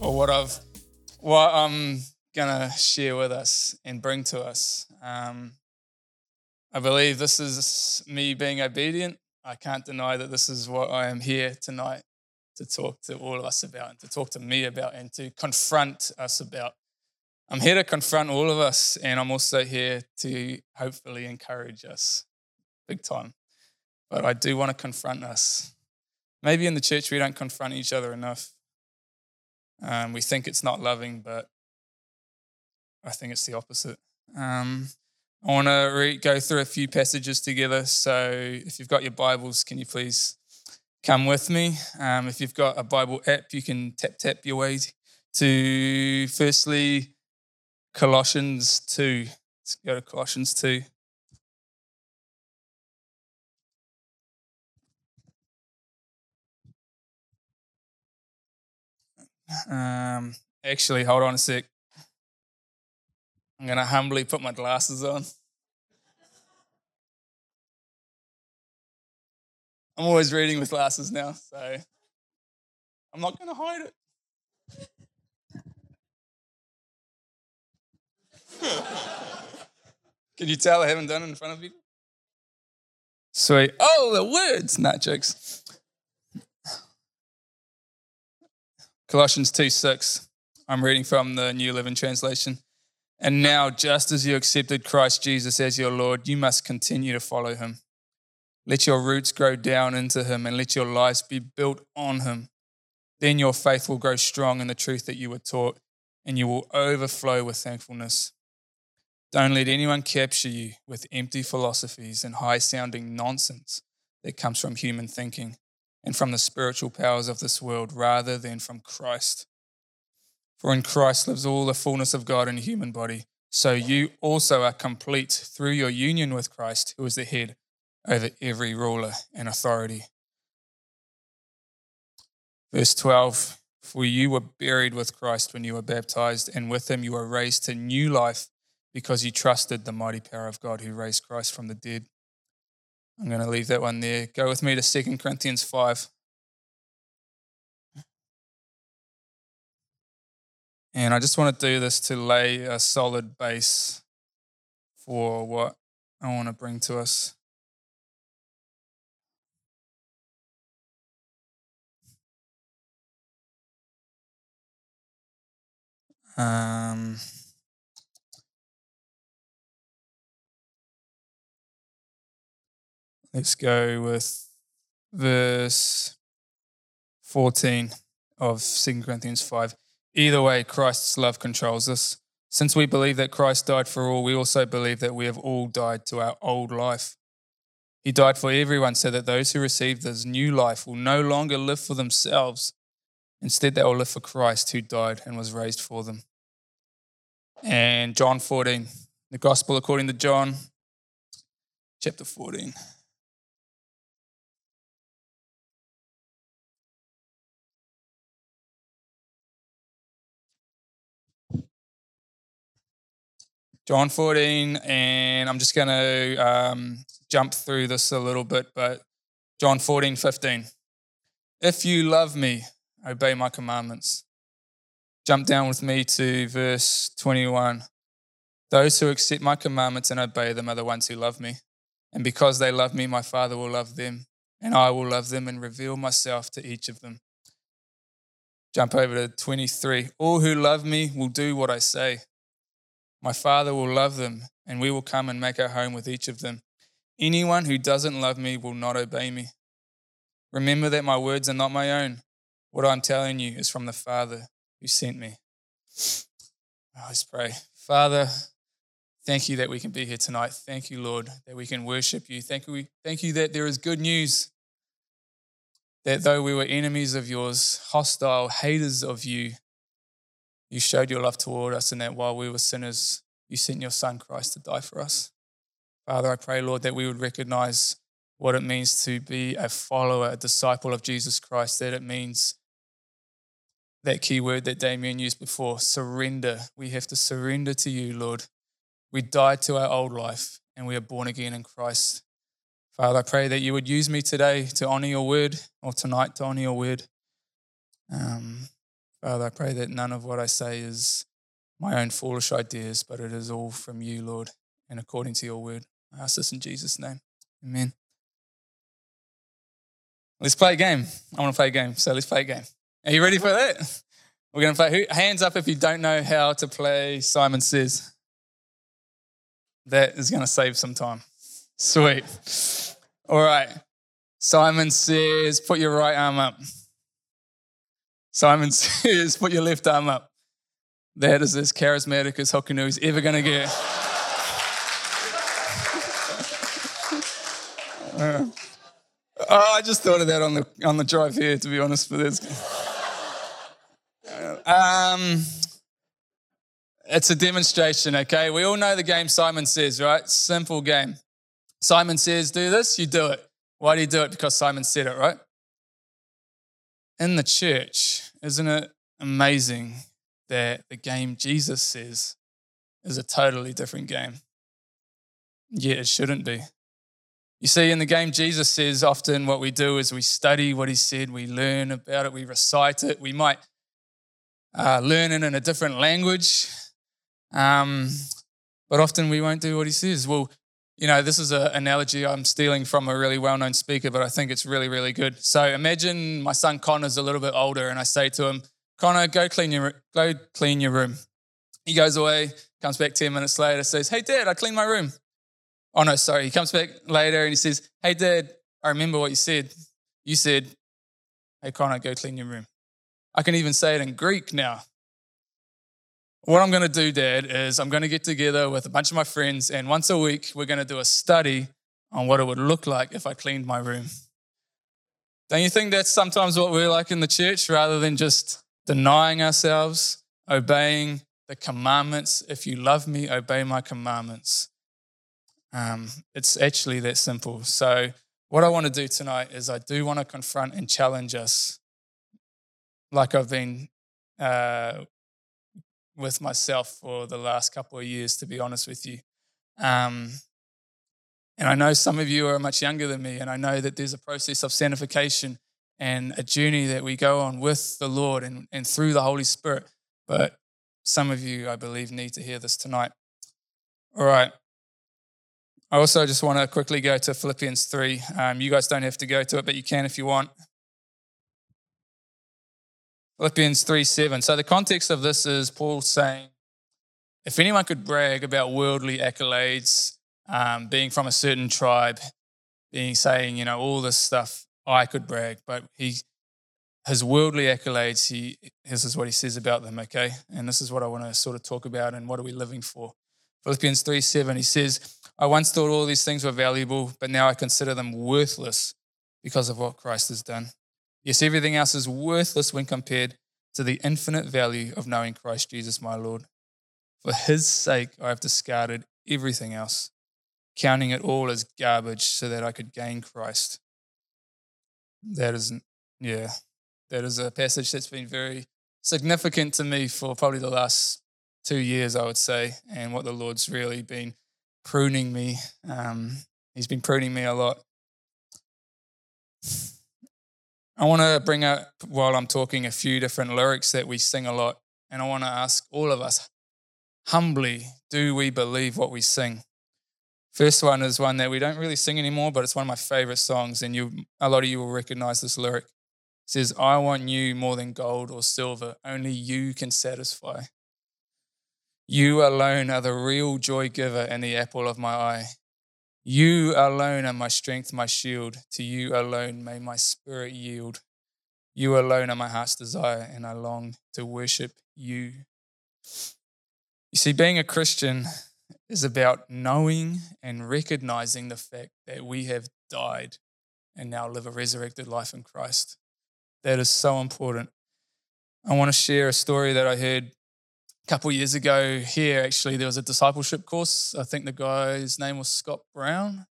or what I've what I'm gonna share with us and bring to us. Um, I believe this is me being obedient. I can't deny that this is what I am here tonight to talk to all of us about and to talk to me about and to confront us about. I'm here to confront all of us, and I'm also here to hopefully encourage us big time. But I do want to confront us. Maybe in the church we don't confront each other enough. Um, we think it's not loving, but I think it's the opposite. Um, I want to re- go through a few passages together. So if you've got your Bibles, can you please come with me? Um, if you've got a Bible app, you can tap tap your way to firstly Colossians 2. Let's go to Colossians 2. Um, actually, hold on a sec. I'm going to humbly put my glasses on. I'm always reading with glasses now, so I'm not going to hide it. Can you tell I haven't done it in front of people? Sweet. Oh, the words, not jokes. Colossians 2 6. I'm reading from the New Living Translation. And now, just as you accepted Christ Jesus as your Lord, you must continue to follow him. Let your roots grow down into him and let your lives be built on him. Then your faith will grow strong in the truth that you were taught, and you will overflow with thankfulness. Don't let anyone capture you with empty philosophies and high sounding nonsense that comes from human thinking and from the spiritual powers of this world rather than from Christ. For in Christ lives all the fullness of God in a human body. So you also are complete through your union with Christ, who is the head over every ruler and authority. Verse 12 For you were buried with Christ when you were baptized, and with him you were raised to new life because you trusted the mighty power of God who raised Christ from the dead. I'm going to leave that one there. Go with me to 2 Corinthians 5. And I just want to do this to lay a solid base for what I want to bring to us. Um, let's go with verse 14 of 2 Corinthians 5. Either way, Christ's love controls us. Since we believe that Christ died for all, we also believe that we have all died to our old life. He died for everyone so that those who receive this new life will no longer live for themselves. Instead, they will live for Christ who died and was raised for them. And John 14, the Gospel according to John, chapter 14. John 14, and I'm just going to um, jump through this a little bit, but John 14, 15. If you love me, obey my commandments. Jump down with me to verse 21. Those who accept my commandments and obey them are the ones who love me. And because they love me, my Father will love them, and I will love them and reveal myself to each of them. Jump over to 23. All who love me will do what I say. My Father will love them, and we will come and make our home with each of them. Anyone who doesn't love me will not obey me. Remember that my words are not my own. What I'm telling you is from the Father who sent me. Oh, let's pray. Father, thank you that we can be here tonight. Thank you, Lord, that we can worship you. Thank you, thank you that there is good news. That though we were enemies of yours, hostile, haters of you, you showed your love toward us, and that while we were sinners, you sent your Son Christ to die for us. Father, I pray, Lord, that we would recognize what it means to be a follower, a disciple of Jesus Christ, that it means that key word that Damien used before surrender. We have to surrender to you, Lord. We died to our old life and we are born again in Christ. Father, I pray that you would use me today to honor your word or tonight to honor your word. Um, Father, I pray that none of what I say is my own foolish ideas, but it is all from you, Lord, and according to your word. I ask this in Jesus' name. Amen. Let's play a game. I want to play a game, so let's play a game. Are you ready for that? We're going to play. Hands up if you don't know how to play Simon Says. That is going to save some time. Sweet. All right. Simon says, put your right arm up. Simon says, put your left arm up. That is as charismatic as Hokunu is ever going to get. Uh, I just thought of that on the on the drive here, to be honest. But this, um, it's a demonstration. Okay, we all know the game. Simon says, right? Simple game. Simon says, "Do this," you do it. Why do you do it? Because Simon said it, right? In the church, isn't it amazing that the game Jesus says is a totally different game? Yet it shouldn't be. You see, in the game, Jesus says often what we do is we study what he said, we learn about it, we recite it. We might uh, learn it in a different language, um, but often we won't do what he says. Well, you know, this is an analogy I'm stealing from a really well known speaker, but I think it's really, really good. So imagine my son Connor's a little bit older, and I say to him, Connor, go clean your, go clean your room. He goes away, comes back 10 minutes later, says, Hey, Dad, I cleaned my room. Oh, no, sorry. He comes back later and he says, Hey, Dad, I remember what you said. You said, Hey, Connor, go clean your room. I can even say it in Greek now. What I'm going to do, Dad, is I'm going to get together with a bunch of my friends, and once a week, we're going to do a study on what it would look like if I cleaned my room. Don't you think that's sometimes what we're like in the church rather than just denying ourselves, obeying the commandments? If you love me, obey my commandments. Um, it's actually that simple. So, what I want to do tonight is I do want to confront and challenge us, like I've been uh, with myself for the last couple of years, to be honest with you. Um, and I know some of you are much younger than me, and I know that there's a process of sanctification and a journey that we go on with the Lord and, and through the Holy Spirit. But some of you, I believe, need to hear this tonight. All right. I also just want to quickly go to Philippians 3. Um, you guys don't have to go to it, but you can if you want. Philippians 3 7. So the context of this is Paul saying, if anyone could brag about worldly accolades, um, being from a certain tribe, being saying, you know, all this stuff, I could brag, but he his worldly accolades, he this is what he says about them, okay? And this is what I want to sort of talk about and what are we living for. Philippians 3 7, he says, I once thought all these things were valuable, but now I consider them worthless because of what Christ has done. Yes, everything else is worthless when compared to the infinite value of knowing Christ Jesus, my Lord. For his sake, I have discarded everything else, counting it all as garbage so that I could gain Christ. That is, yeah, that is a passage that's been very significant to me for probably the last two years, I would say, and what the Lord's really been pruning me. Um, he's been pruning me a lot. I want to bring up, while I'm talking, a few different lyrics that we sing a lot. And I want to ask all of us humbly, do we believe what we sing? First one is one that we don't really sing anymore, but it's one of my favorite songs. And you, a lot of you will recognize this lyric. It says, I want you more than gold or silver. Only you can satisfy. You alone are the real joy giver and the apple of my eye. You alone are my strength, my shield. To you alone may my spirit yield. You alone are my heart's desire, and I long to worship you. You see, being a Christian is about knowing and recognizing the fact that we have died and now live a resurrected life in Christ. That is so important. I want to share a story that I heard a couple years ago here, actually, there was a discipleship course. I think the guy's name was Scott Brown,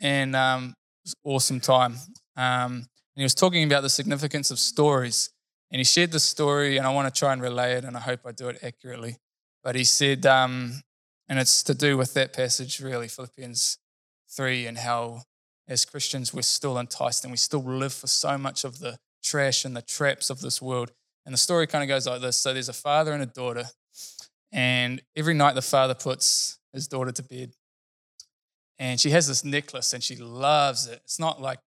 and um, it was awesome time. Um, and he was talking about the significance of stories, and he shared the story, and I want to try and relay it, and I hope I do it accurately. But he said, um, and it's to do with that passage, really, Philippians 3, and how as Christians we're still enticed and we still live for so much of the trash and the traps of this world And the story kind of goes like this. So there's a father and a daughter, and every night the father puts his daughter to bed. And she has this necklace and she loves it. It's not like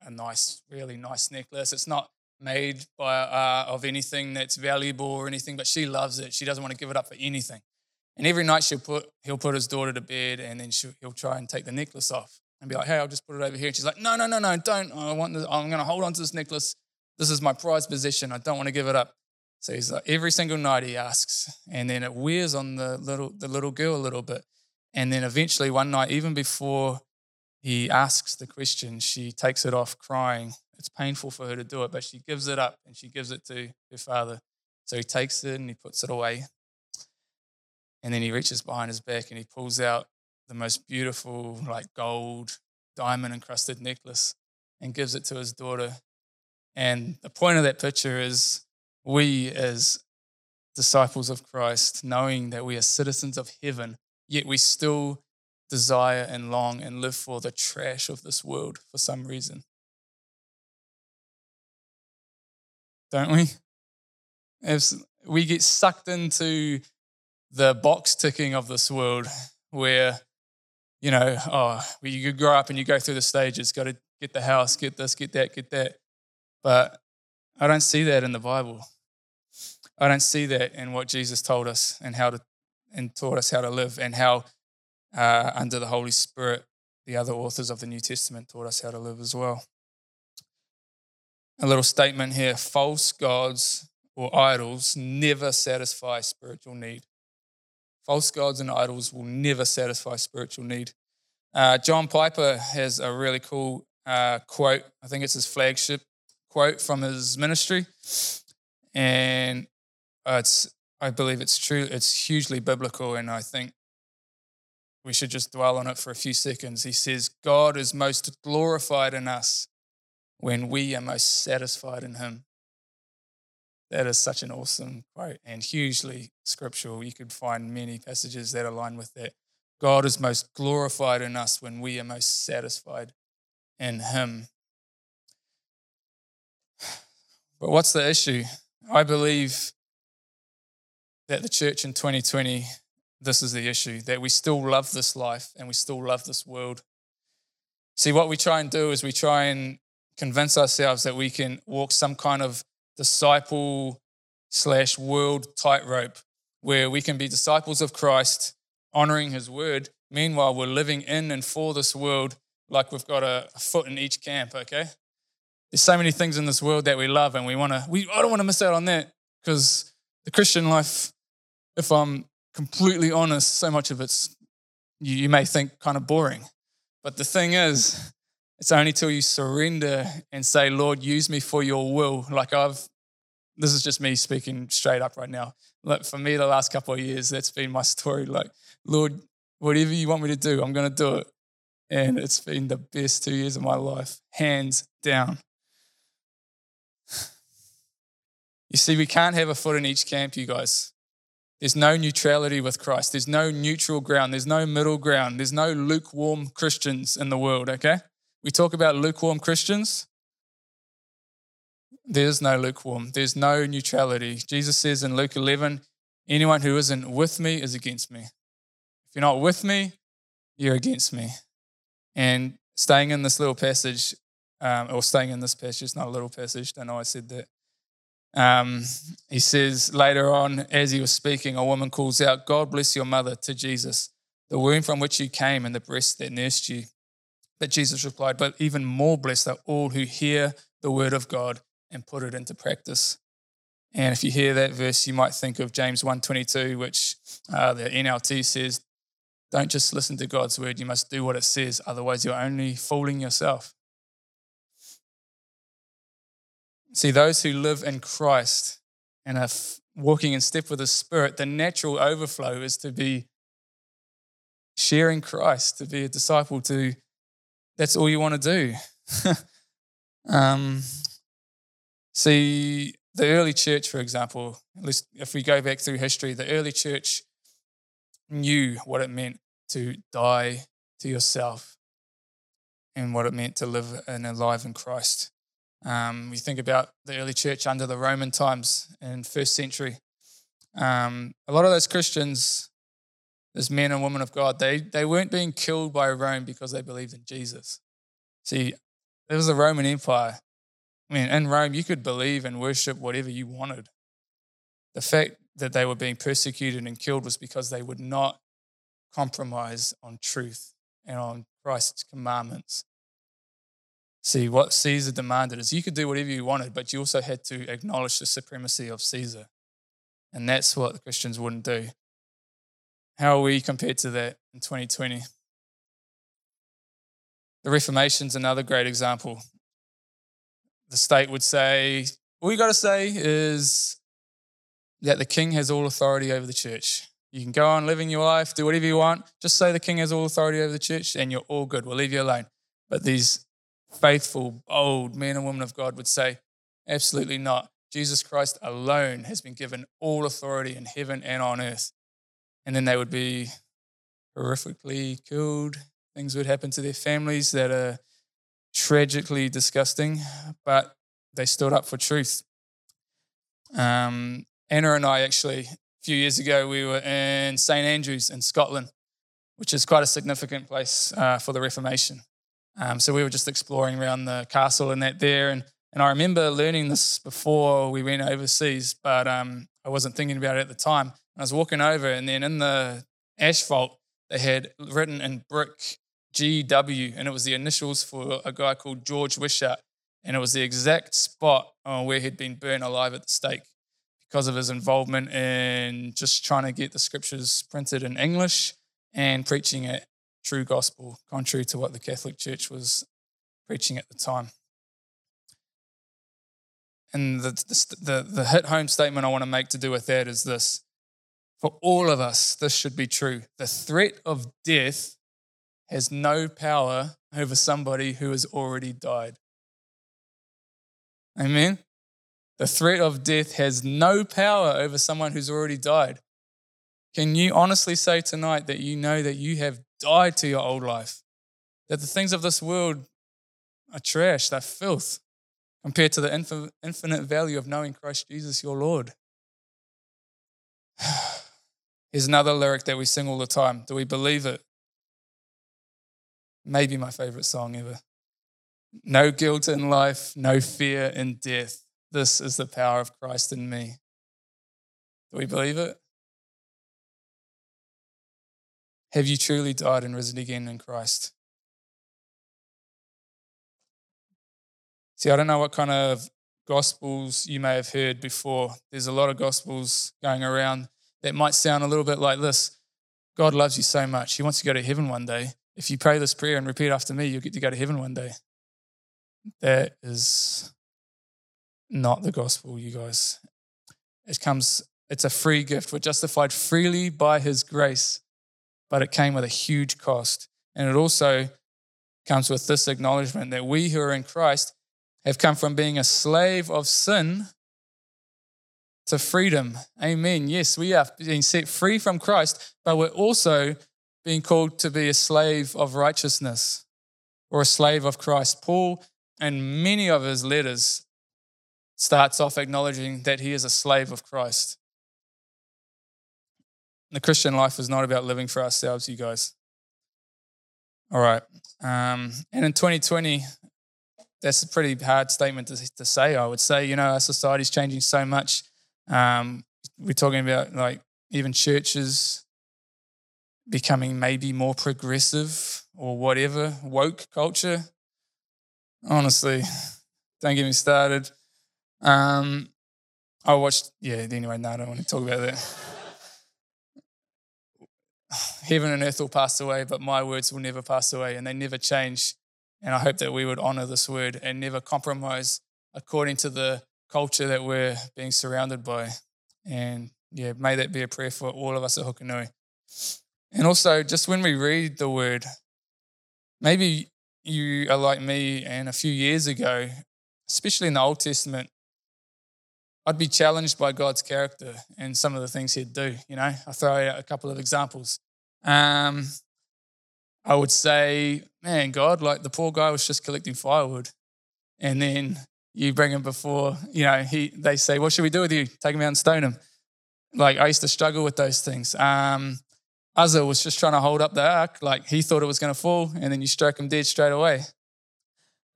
a nice, really nice necklace. It's not made by uh, of anything that's valuable or anything, but she loves it. She doesn't want to give it up for anything. And every night she'll put, he'll put his daughter to bed and then he'll try and take the necklace off and be like, hey, I'll just put it over here. And she's like, no, no, no, no, don't. I want this, I'm going to hold on to this necklace. This is my prized possession. I don't want to give it up. So he's like, every single night he asks, and then it wears on the little, the little girl a little bit. And then eventually one night, even before he asks the question, she takes it off crying. It's painful for her to do it, but she gives it up and she gives it to her father. So he takes it and he puts it away. And then he reaches behind his back and he pulls out the most beautiful, like gold, diamond encrusted necklace and gives it to his daughter. And the point of that picture is we, as disciples of Christ, knowing that we are citizens of heaven, yet we still desire and long and live for the trash of this world for some reason. Don't we? As we get sucked into the box ticking of this world where you know, oh, where you grow up and you go through the stages, got to get the house, get this, get that, get that. But I don't see that in the Bible. I don't see that in what Jesus told us and how to and taught us how to live and how uh, under the Holy Spirit, the other authors of the New Testament taught us how to live as well. A little statement here false gods or idols never satisfy spiritual need. False gods and idols will never satisfy spiritual need. Uh, John Piper has a really cool uh, quote. I think it's his flagship quote from his ministry. And uh, it's, I believe it's true. It's hugely biblical. And I think we should just dwell on it for a few seconds. He says, God is most glorified in us when we are most satisfied in Him. That is such an awesome quote and hugely scriptural. You could find many passages that align with that. God is most glorified in us when we are most satisfied in Him. But what's the issue? I believe that the church in 2020, this is the issue that we still love this life and we still love this world. See, what we try and do is we try and convince ourselves that we can walk some kind of disciple slash world tightrope where we can be disciples of Christ, honoring his word. Meanwhile, we're living in and for this world like we've got a, foot in each camp, okay? There's so many things in this world that we love and we want to, we, I don't want to miss out on that because the Christian life, if I'm completely honest, so much of it's, you, you may think kind of boring. But the thing is, it's only till you surrender and say, Lord, use me for your will. Like I've, this is just me speaking straight up right now. Like for me, the last couple of years, that's been my story. Like, Lord, whatever you want me to do, I'm going to do it. And it's been the best two years of my life, hands down. You see, we can't have a foot in each camp, you guys. There's no neutrality with Christ. There's no neutral ground. There's no middle ground. There's no lukewarm Christians in the world, okay? We talk about lukewarm Christians. There's no lukewarm, there's no neutrality. Jesus says in Luke 11, anyone who isn't with me is against me. If you're not with me, you're against me. And staying in this little passage, um, or staying in this passage, it's not a little passage, don't know I said that. Um, he says later on, as he was speaking, a woman calls out, God bless your mother to Jesus, the womb from which you came and the breast that nursed you. But Jesus replied, But even more blessed are all who hear the word of God and put it into practice. And if you hear that verse, you might think of James 1.22, which uh, the NLT says, don't just listen to God's word, you must do what it says, otherwise you're only fooling yourself. See, those who live in Christ and are walking in step with the Spirit, the natural overflow is to be sharing Christ, to be a disciple, to that's all you want to do. um, see, the early church, for example, at least if we go back through history, the early church knew what it meant to die to yourself and what it meant to live and alive in Christ. Um, we think about the early church under the Roman times in first century. Um, a lot of those Christians, those men and women of God, they, they weren't being killed by Rome because they believed in Jesus. See, there was the Roman Empire. I mean, in Rome, you could believe and worship whatever you wanted. The fact that they were being persecuted and killed was because they would not compromise on truth and on Christ's commandments. See, what Caesar demanded is you could do whatever you wanted, but you also had to acknowledge the supremacy of Caesar. And that's what the Christians wouldn't do. How are we compared to that in 2020? The Reformation's another great example. The state would say, all you got to say is that the king has all authority over the church. You can go on living your life, do whatever you want. Just say the king has all authority over the church, and you're all good. We'll leave you alone. But these faithful, bold men and women of God would say, absolutely not. Jesus Christ alone has been given all authority in heaven and on earth. And then they would be horrifically killed. Things would happen to their families that are tragically disgusting, but they stood up for truth. Um, Anna and I actually, a few years ago, we were in St. Andrews in Scotland, which is quite a significant place uh, for the Reformation. Um, so we were just exploring around the castle and that there. And, and I remember learning this before we went overseas, but um, I wasn't thinking about it at the time. I was walking over, and then in the asphalt, they had written in brick GW, and it was the initials for a guy called George Wishart. And it was the exact spot uh, where he'd been burned alive at the stake because of his involvement in just trying to get the scriptures printed in English and preaching it true gospel, contrary to what the Catholic Church was preaching at the time. And the, the, the hit home statement I want to make to do with that is this For all of us, this should be true. The threat of death has no power over somebody who has already died. Amen? The threat of death has no power over someone who's already died. Can you honestly say tonight that you know that you have died to your old life? That the things of this world are trash, they're filth, compared to the infinite value of knowing Christ Jesus your Lord? Here's another lyric that we sing all the time. Do we believe it? Maybe my favorite song ever. No guilt in life, no fear in death. This is the power of Christ in me. Do we believe it? Have you truly died and risen again in Christ? See, I don't know what kind of gospels you may have heard before. There's a lot of gospels going around that might sound a little bit like this God loves you so much. He wants to go to heaven one day. If you pray this prayer and repeat after me, you'll get to go to heaven one day. That is not the gospel, you guys. It comes, it's a free gift. We're justified freely by his grace, but it came with a huge cost. And it also comes with this acknowledgement that we who are in Christ have come from being a slave of sin to freedom. Amen. Yes, we are being set free from Christ, but we're also being called to be a slave of righteousness or a slave of Christ. Paul, in many of his letters, starts off acknowledging that he is a slave of Christ. The Christian life is not about living for ourselves, you guys. All right. Um, and in 2020, that's a pretty hard statement to, to say, I would say. You know, our society's changing so much. Um, we're talking about like even churches becoming maybe more progressive or whatever, woke culture. Honestly, don't get me started. Um, I watched, yeah, anyway, no, I don't want to talk about that. Heaven and earth will pass away, but my words will never pass away and they never change. And I hope that we would honor this word and never compromise according to the culture that we're being surrounded by. And yeah, may that be a prayer for all of us at Hukanui. And also, just when we read the word, maybe you are like me and a few years ago, especially in the Old Testament, I'd be challenged by God's character and some of the things He'd do. You know, I'll throw out a couple of examples. Um, I would say, man, God, like the poor guy was just collecting firewood. And then you bring him before, you know, he, they say, what should we do with you? Take him out and stone him. Like I used to struggle with those things. Um, Uzzah was just trying to hold up the ark, like he thought it was going to fall, and then you struck him dead straight away.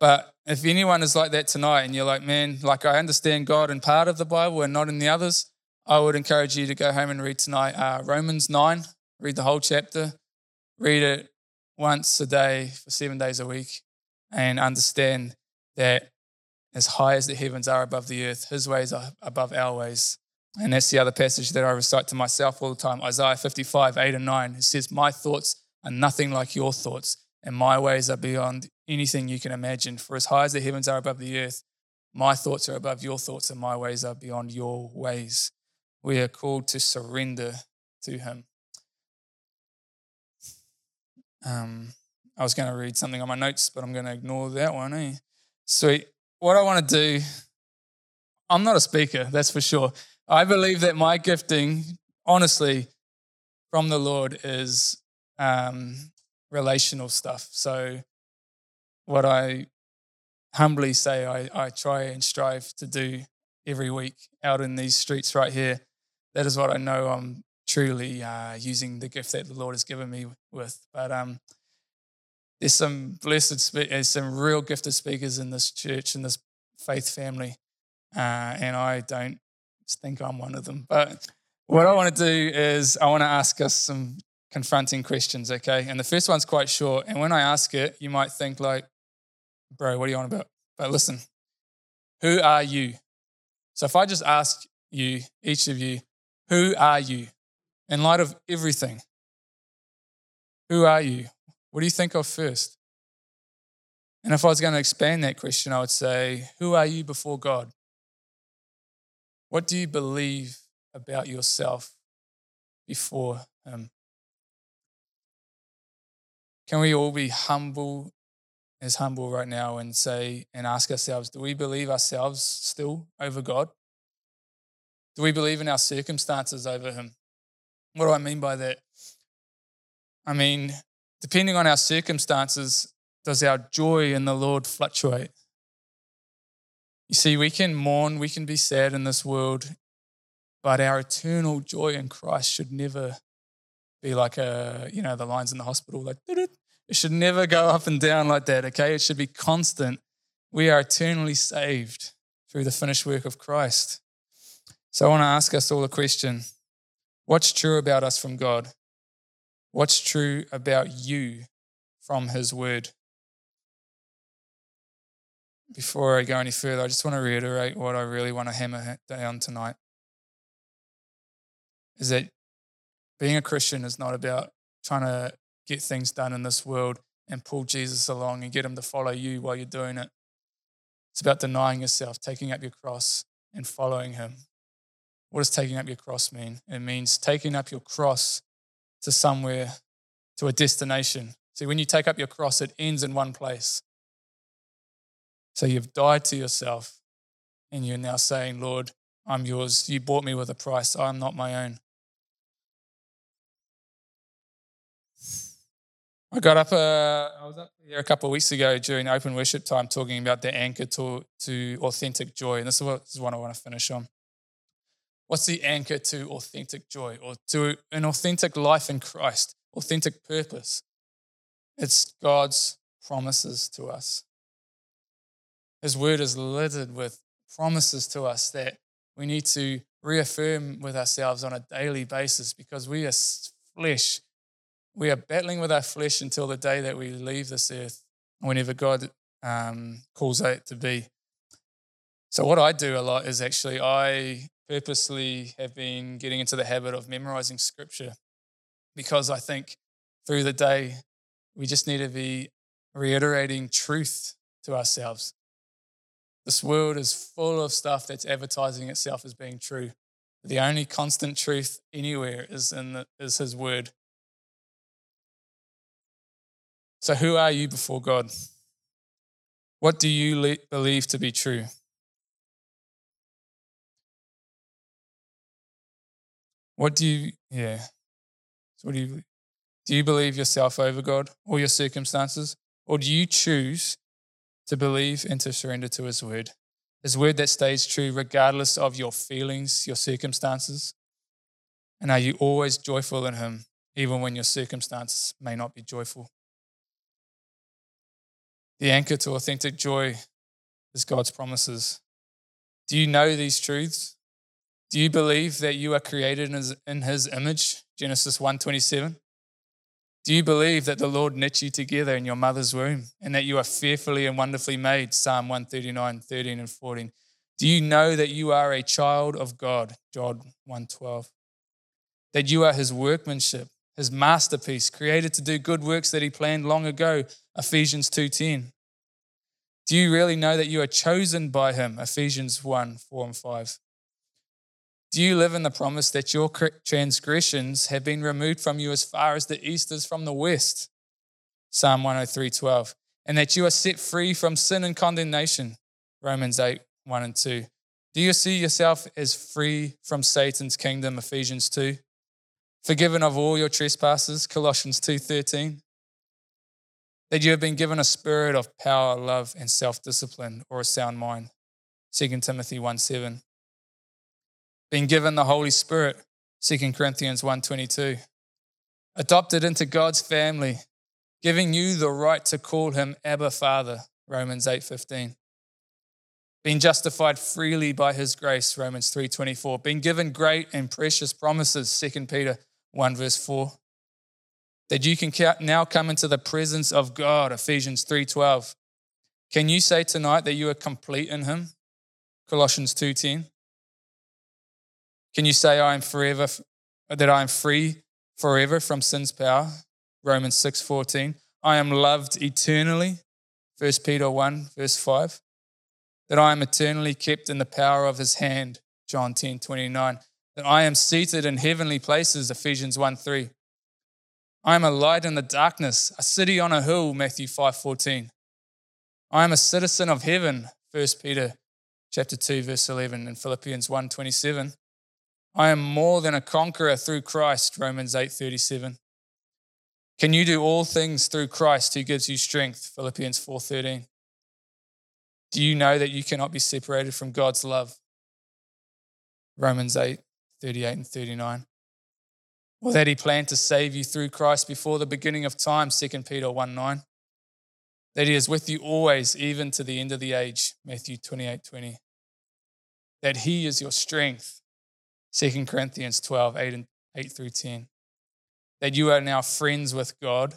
But if anyone is like that tonight and you're like, man, like I understand God in part of the Bible and not in the others, I would encourage you to go home and read tonight uh, Romans 9, read the whole chapter, read it once a day for seven days a week, and understand that as high as the heavens are above the earth, his ways are above our ways. And that's the other passage that I recite to myself all the time Isaiah 55, 8 and 9. It says, My thoughts are nothing like your thoughts, and my ways are beyond anything you can imagine. For as high as the heavens are above the earth, my thoughts are above your thoughts, and my ways are beyond your ways. We are called to surrender to Him. Um, I was going to read something on my notes, but I'm going to ignore that one. Eh? Sweet. What I want to do, I'm not a speaker, that's for sure. I believe that my gifting, honestly, from the Lord is um, relational stuff. So, what I humbly say, I, I try and strive to do every week out in these streets right here. That is what I know I'm truly uh, using the gift that the Lord has given me with. But um, there's some blessed, there's some real gifted speakers in this church, in this faith family. Uh, and I don't think I'm one of them. But what I want to do is I want to ask us some confronting questions, okay? And the first one's quite short. And when I ask it, you might think like, bro, what are you on about? But listen, who are you? So if I just ask you, each of you, who are you? In light of everything, who are you? What do you think of first? And if I was going to expand that question, I would say, Who are you before God? What do you believe about yourself before Him? Can we all be humble, as humble right now, and say and ask ourselves, do we believe ourselves still over God? Do we believe in our circumstances over Him? What do I mean by that? I mean, depending on our circumstances, does our joy in the Lord fluctuate? You see, we can mourn, we can be sad in this world, but our eternal joy in Christ should never be like a, you know, the lines in the hospital, like, it should never go up and down like that, okay? It should be constant. We are eternally saved through the finished work of Christ. So I want to ask us all a question What's true about us from God? What's true about you from His Word? Before I go any further, I just want to reiterate what I really want to hammer down tonight is that being a Christian is not about trying to get things done in this world and pull Jesus along and get him to follow you while you're doing it. It's about denying yourself, taking up your cross, and following him. What does taking up your cross mean? It means taking up your cross to somewhere, to a destination. See, when you take up your cross, it ends in one place. So you've died to yourself and you're now saying, Lord, I'm yours. You bought me with a price. I'm not my own. I got up, uh, I was up here a couple of weeks ago during open worship time talking about the anchor to, to authentic joy. And this is, what, this is what I want to finish on. What's the anchor to authentic joy or to an authentic life in Christ, authentic purpose? It's God's promises to us. His word is littered with promises to us that we need to reaffirm with ourselves on a daily basis because we are flesh. We are battling with our flesh until the day that we leave this earth, whenever God um, calls it to be. So, what I do a lot is actually I purposely have been getting into the habit of memorizing scripture because I think through the day we just need to be reiterating truth to ourselves. This world is full of stuff that's advertising itself as being true. The only constant truth anywhere is in the, is His Word. So, who are you before God? What do you le- believe to be true? What do you, yeah. So what do you, do you believe yourself over God or your circumstances? Or do you choose to believe and to surrender to His word? His word that stays true regardless of your feelings, your circumstances? And are you always joyful in Him, even when your circumstances may not be joyful? The anchor to authentic joy is God's promises. Do you know these truths? Do you believe that you are created in his, image? Genesis 1:27. Do you believe that the Lord knit you together in your mother's womb and that you are fearfully and wonderfully made? Psalm 139, 13 and 14. Do you know that you are a child of God? John 1:12. That you are his workmanship, his masterpiece, created to do good works that he planned long ago? Ephesians 2:10. Do you really know that you are chosen by him? Ephesians 1 4 and 5. Do you live in the promise that your transgressions have been removed from you as far as the east is from the west? Psalm 103 12. And that you are set free from sin and condemnation? Romans 8 1 and 2. Do you see yourself as free from Satan's kingdom? Ephesians 2. Forgiven of all your trespasses? Colossians 2 13 that you have been given a spirit of power, love, and self discipline or a sound mind. 2 Timothy 1 7. Being given the Holy Spirit, 2 Corinthians 1 22. Adopted into God's family, giving you the right to call him Abba Father, Romans 8 15. Being justified freely by his grace, Romans 3:24. Being given great and precious promises, 2 Peter 1 verse 4 that you can now come into the presence of God, Ephesians 3:12. Can you say tonight that you are complete in him? Colossians 2:10. Can you say I am forever that I am free forever from sin's power? Romans 6:14. I am loved eternally. 1 Peter 1 verse 5. That I am eternally kept in the power of his hand. John 10:29. That I am seated in heavenly places. Ephesians 1 3 I am a light in the darkness, a city on a hill, Matthew 5:14. I am a citizen of heaven, 1 Peter chapter 2 verse 11 and Philippians 1:27. I am more than a conqueror through Christ, Romans 8:37. Can you do all things through Christ who gives you strength, Philippians 4:13. Do you know that you cannot be separated from God's love? Romans 8:38 and 39 or that he planned to save you through Christ before the beginning of time, 2 Peter 1 9. That he is with you always, even to the end of the age, Matthew 28 20. That he is your strength, 2 Corinthians 12 8, and 8 through 10. That you are now friends with God,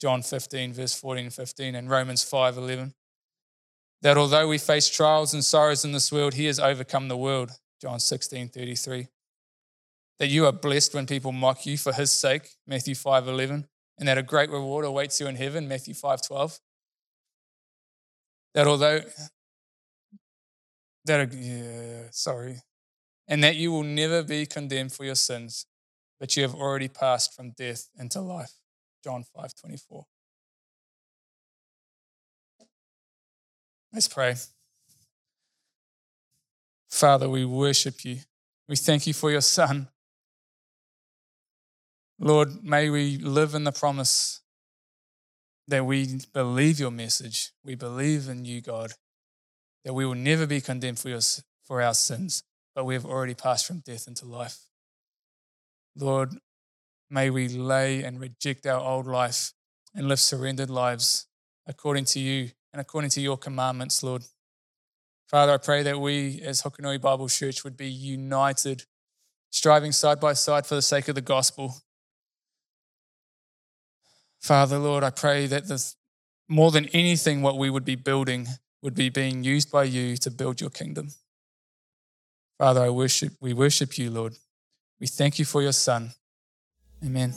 John 15, verse 14 and 15, and Romans 5 11. That although we face trials and sorrows in this world, he has overcome the world, John 16 33 that you are blessed when people mock you for his sake, Matthew 5:11, and that a great reward awaits you in heaven, Matthew 5:12. That although that yeah, sorry, and that you will never be condemned for your sins, but you have already passed from death into life, John 5:24. Let's pray. Father, we worship you. We thank you for your son. Lord, may we live in the promise that we believe your message. We believe in you, God, that we will never be condemned for, your, for our sins, but we have already passed from death into life. Lord, may we lay and reject our old life and live surrendered lives according to you and according to your commandments, Lord. Father, I pray that we as Hokonui Bible Church would be united, striving side by side for the sake of the gospel Father, Lord, I pray that this, more than anything, what we would be building would be being used by you to build your kingdom. Father, I worship, we worship you, Lord. We thank you for your Son. Amen.